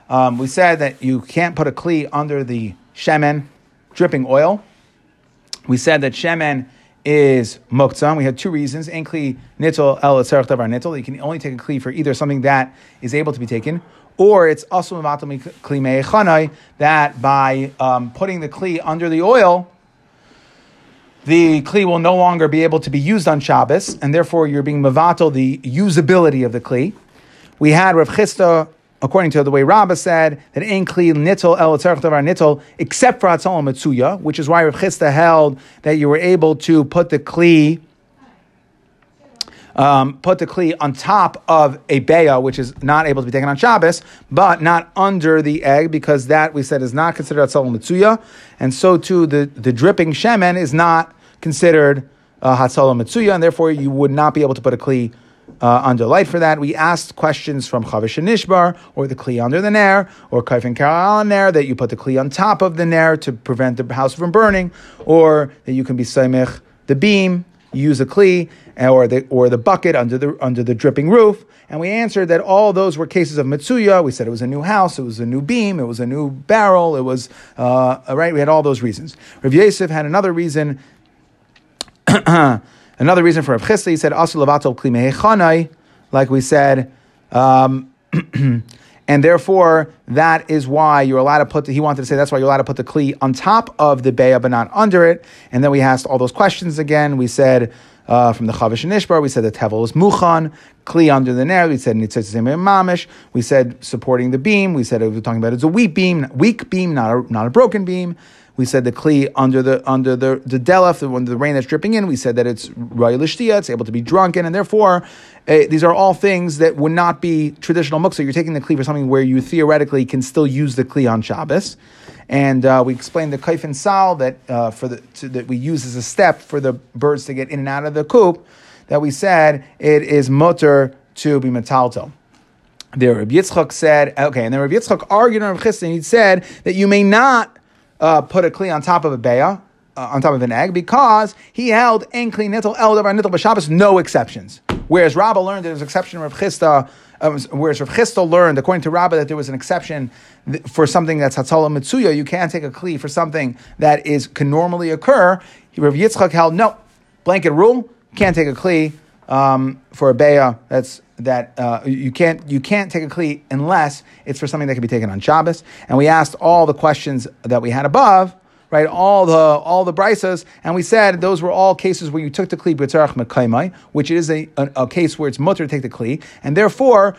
Um, we said that you can't put a kli under the shemen, dripping oil. We said that shemen is muktzah. We had two reasons. Kli nitol el davar nitol. You can only take a kli for either something that is able to be taken, or it's also kli me'echanai, that by um, putting the kli under the oil, the kli will no longer be able to be used on Shabbos, and therefore you're being mavatal the usability of the kli. We had Rav Chisda according to the way Rabbah said, that ain't kli nitol el davar nitol, except for atzal mitzuya, which is why Rav Chisda held that you were able to put the kli, um, put the kli on top of a beya, which is not able to be taken on Shabbos, but not under the egg, because that we said is not considered atzal mitzuya, and so too the, the dripping shemen is not considered uh, hatzal mitzuya, and therefore you would not be able to put a kli uh, under light for that. We asked questions from Chavish and Nishbar, or the Kli under the Nair, or Kaif and Karal Nair, that you put the Kli on top of the Nair to prevent the house from burning, or that you can be Saimich the beam, use a Kli, or the, or the bucket under the, under the dripping roof. And we answered that all those were cases of Mitsuya. We said it was a new house, it was a new beam, it was a new barrel, it was, uh, right? We had all those reasons. Rav Yosef had another reason. Another reason for Rav Chisda, he said, Asu levatel kli like we said, um, and therefore that is why you're allowed to put. The, he wanted to say that's why you're allowed to put the kli on top of the beya, but not under it. And then we asked all those questions again. We said. Uh, from the Chavish and Ishbar, we said the tevel is muchan, kli under the nair. We said nitzitzim mamish. We said supporting the beam. We said we were talking about it's a weak beam, weak beam, not a, not a broken beam. We said the kli under the under the the delef, under the rain that's dripping in. We said that it's royal it's able to be drunken, and therefore uh, these are all things that would not be traditional muksa. You're taking the kli for something where you theoretically can still use the kli on Shabbos. And uh, we explained the kaif and sal that uh, for the to, that we use as a step for the birds to get in and out of the coop. That we said it is mutter to be metalto. There, Rabbi Yitzchak said, okay, and then Rabbi Yitzchak argued on Rabbi Chisda, he said that you may not uh, put a kli on top of a beya, uh, on top of an egg, because he held en kli nittel el davar nittel b'Shabbos, no exceptions. Whereas Rabbah learned there was an exception of Chisda, um, whereas Rav Chisda learned, according to Rabbah, that there was an exception for something that's Hatzalah Mitsuya. You can't take a Kli for something that is can normally occur. Rav Yitzchak held, no, blanket rule, can't take a Kli um, for a Beya that's that uh, you can't you can't take a kli unless it's for something that can be taken on Shabbos. And we asked all the questions that we had above right? All the all the brisas, and we said those were all cases where you took the kli b'tzarach mekaymai, which is a, a, a case where it's mutter to take the kli, and therefore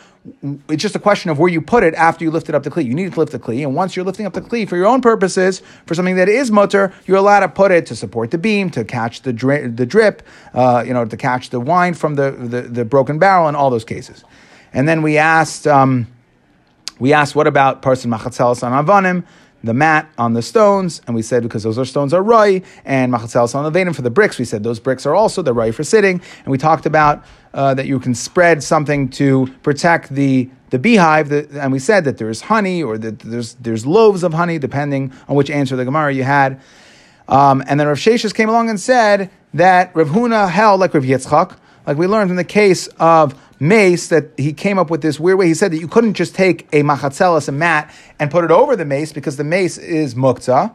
it's just a question of where you put it after you lifted up the kli. You need to lift the kli, and once you're lifting up the kli for your own purposes, for something that is mutter, you're allowed to put it to support the beam, to catch the dri- the drip, uh, you know, to catch the wine from the, the, the broken barrel, in all those cases. And then we asked. Um, we asked, what about person machatzelas on avanim, the mat on the stones, and we said because those are stones are roi, and machatzelas on the venim for the bricks, we said those bricks are also the roi for sitting, and we talked about uh, that you can spread something to protect the the beehive, the, and we said that there's honey or that there's there's loaves of honey, depending on which answer the Gemara you had. Um, and then Rav Sheshes came along and said that Rav Huna held like Rav Yitzchak, like we learned in the case of mace, that he came up with this weird way. He said that you couldn't just take a machatzelas, a mat, and put it over the mace because the mace is muktzah.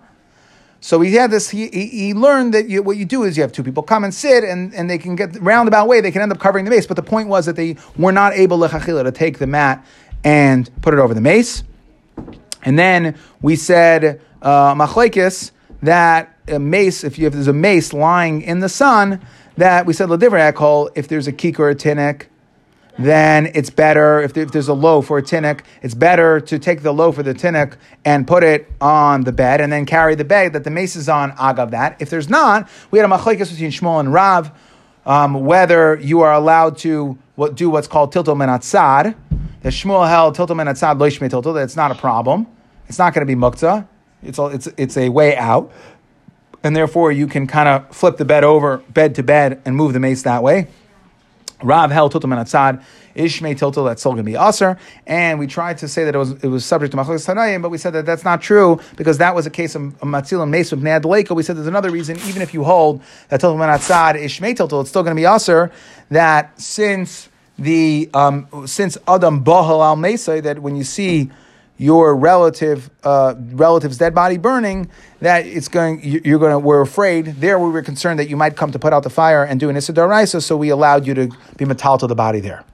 So he had this. He, he, learned that you, what you do is you have two people come and sit, and, and they can get roundabout way. They can end up covering the mace. But the point was that they were not able to take the mat and put it over the mace. And then we said uh, machlekes that a mace, if you have there's a mace lying in the sun, that we said ladivra if there's a kik or a tinnik, then it's better if, there's a loaf or a tinnik, it's better to take the loaf or the tinnik and put it on the bed and then carry the bag that the mace is on agav that. If there's not, we had a machlekes between Shmuel and Rav um, whether you are allowed to what, do what's called tilto menatzad. The Shmuel held tilto menatzad loishme tilto. it's not a problem. It's not going to be muktzah. It's a, it's it's a way out, and therefore you can kind of flip the bed over bed to bed and move the mace that way. Rav held tiltum and atzad, ishmei tiltul that's still going to be aser, and we tried to say that it was it was subject to machlokes tanayim, but we said that that's not true because that was a case of matzil and meis of bnei We said there's another reason, even if you hold that tiltum and atzad ishmei tiltul, it's still going to be aser. That since the um, since adam bahal al mesay, that when you see your relative uh, relative's dead body burning, that it's going you're going to we're afraid. There we were concerned that you might come to put out the fire and do an Issa so we allowed you to be metal to the body there.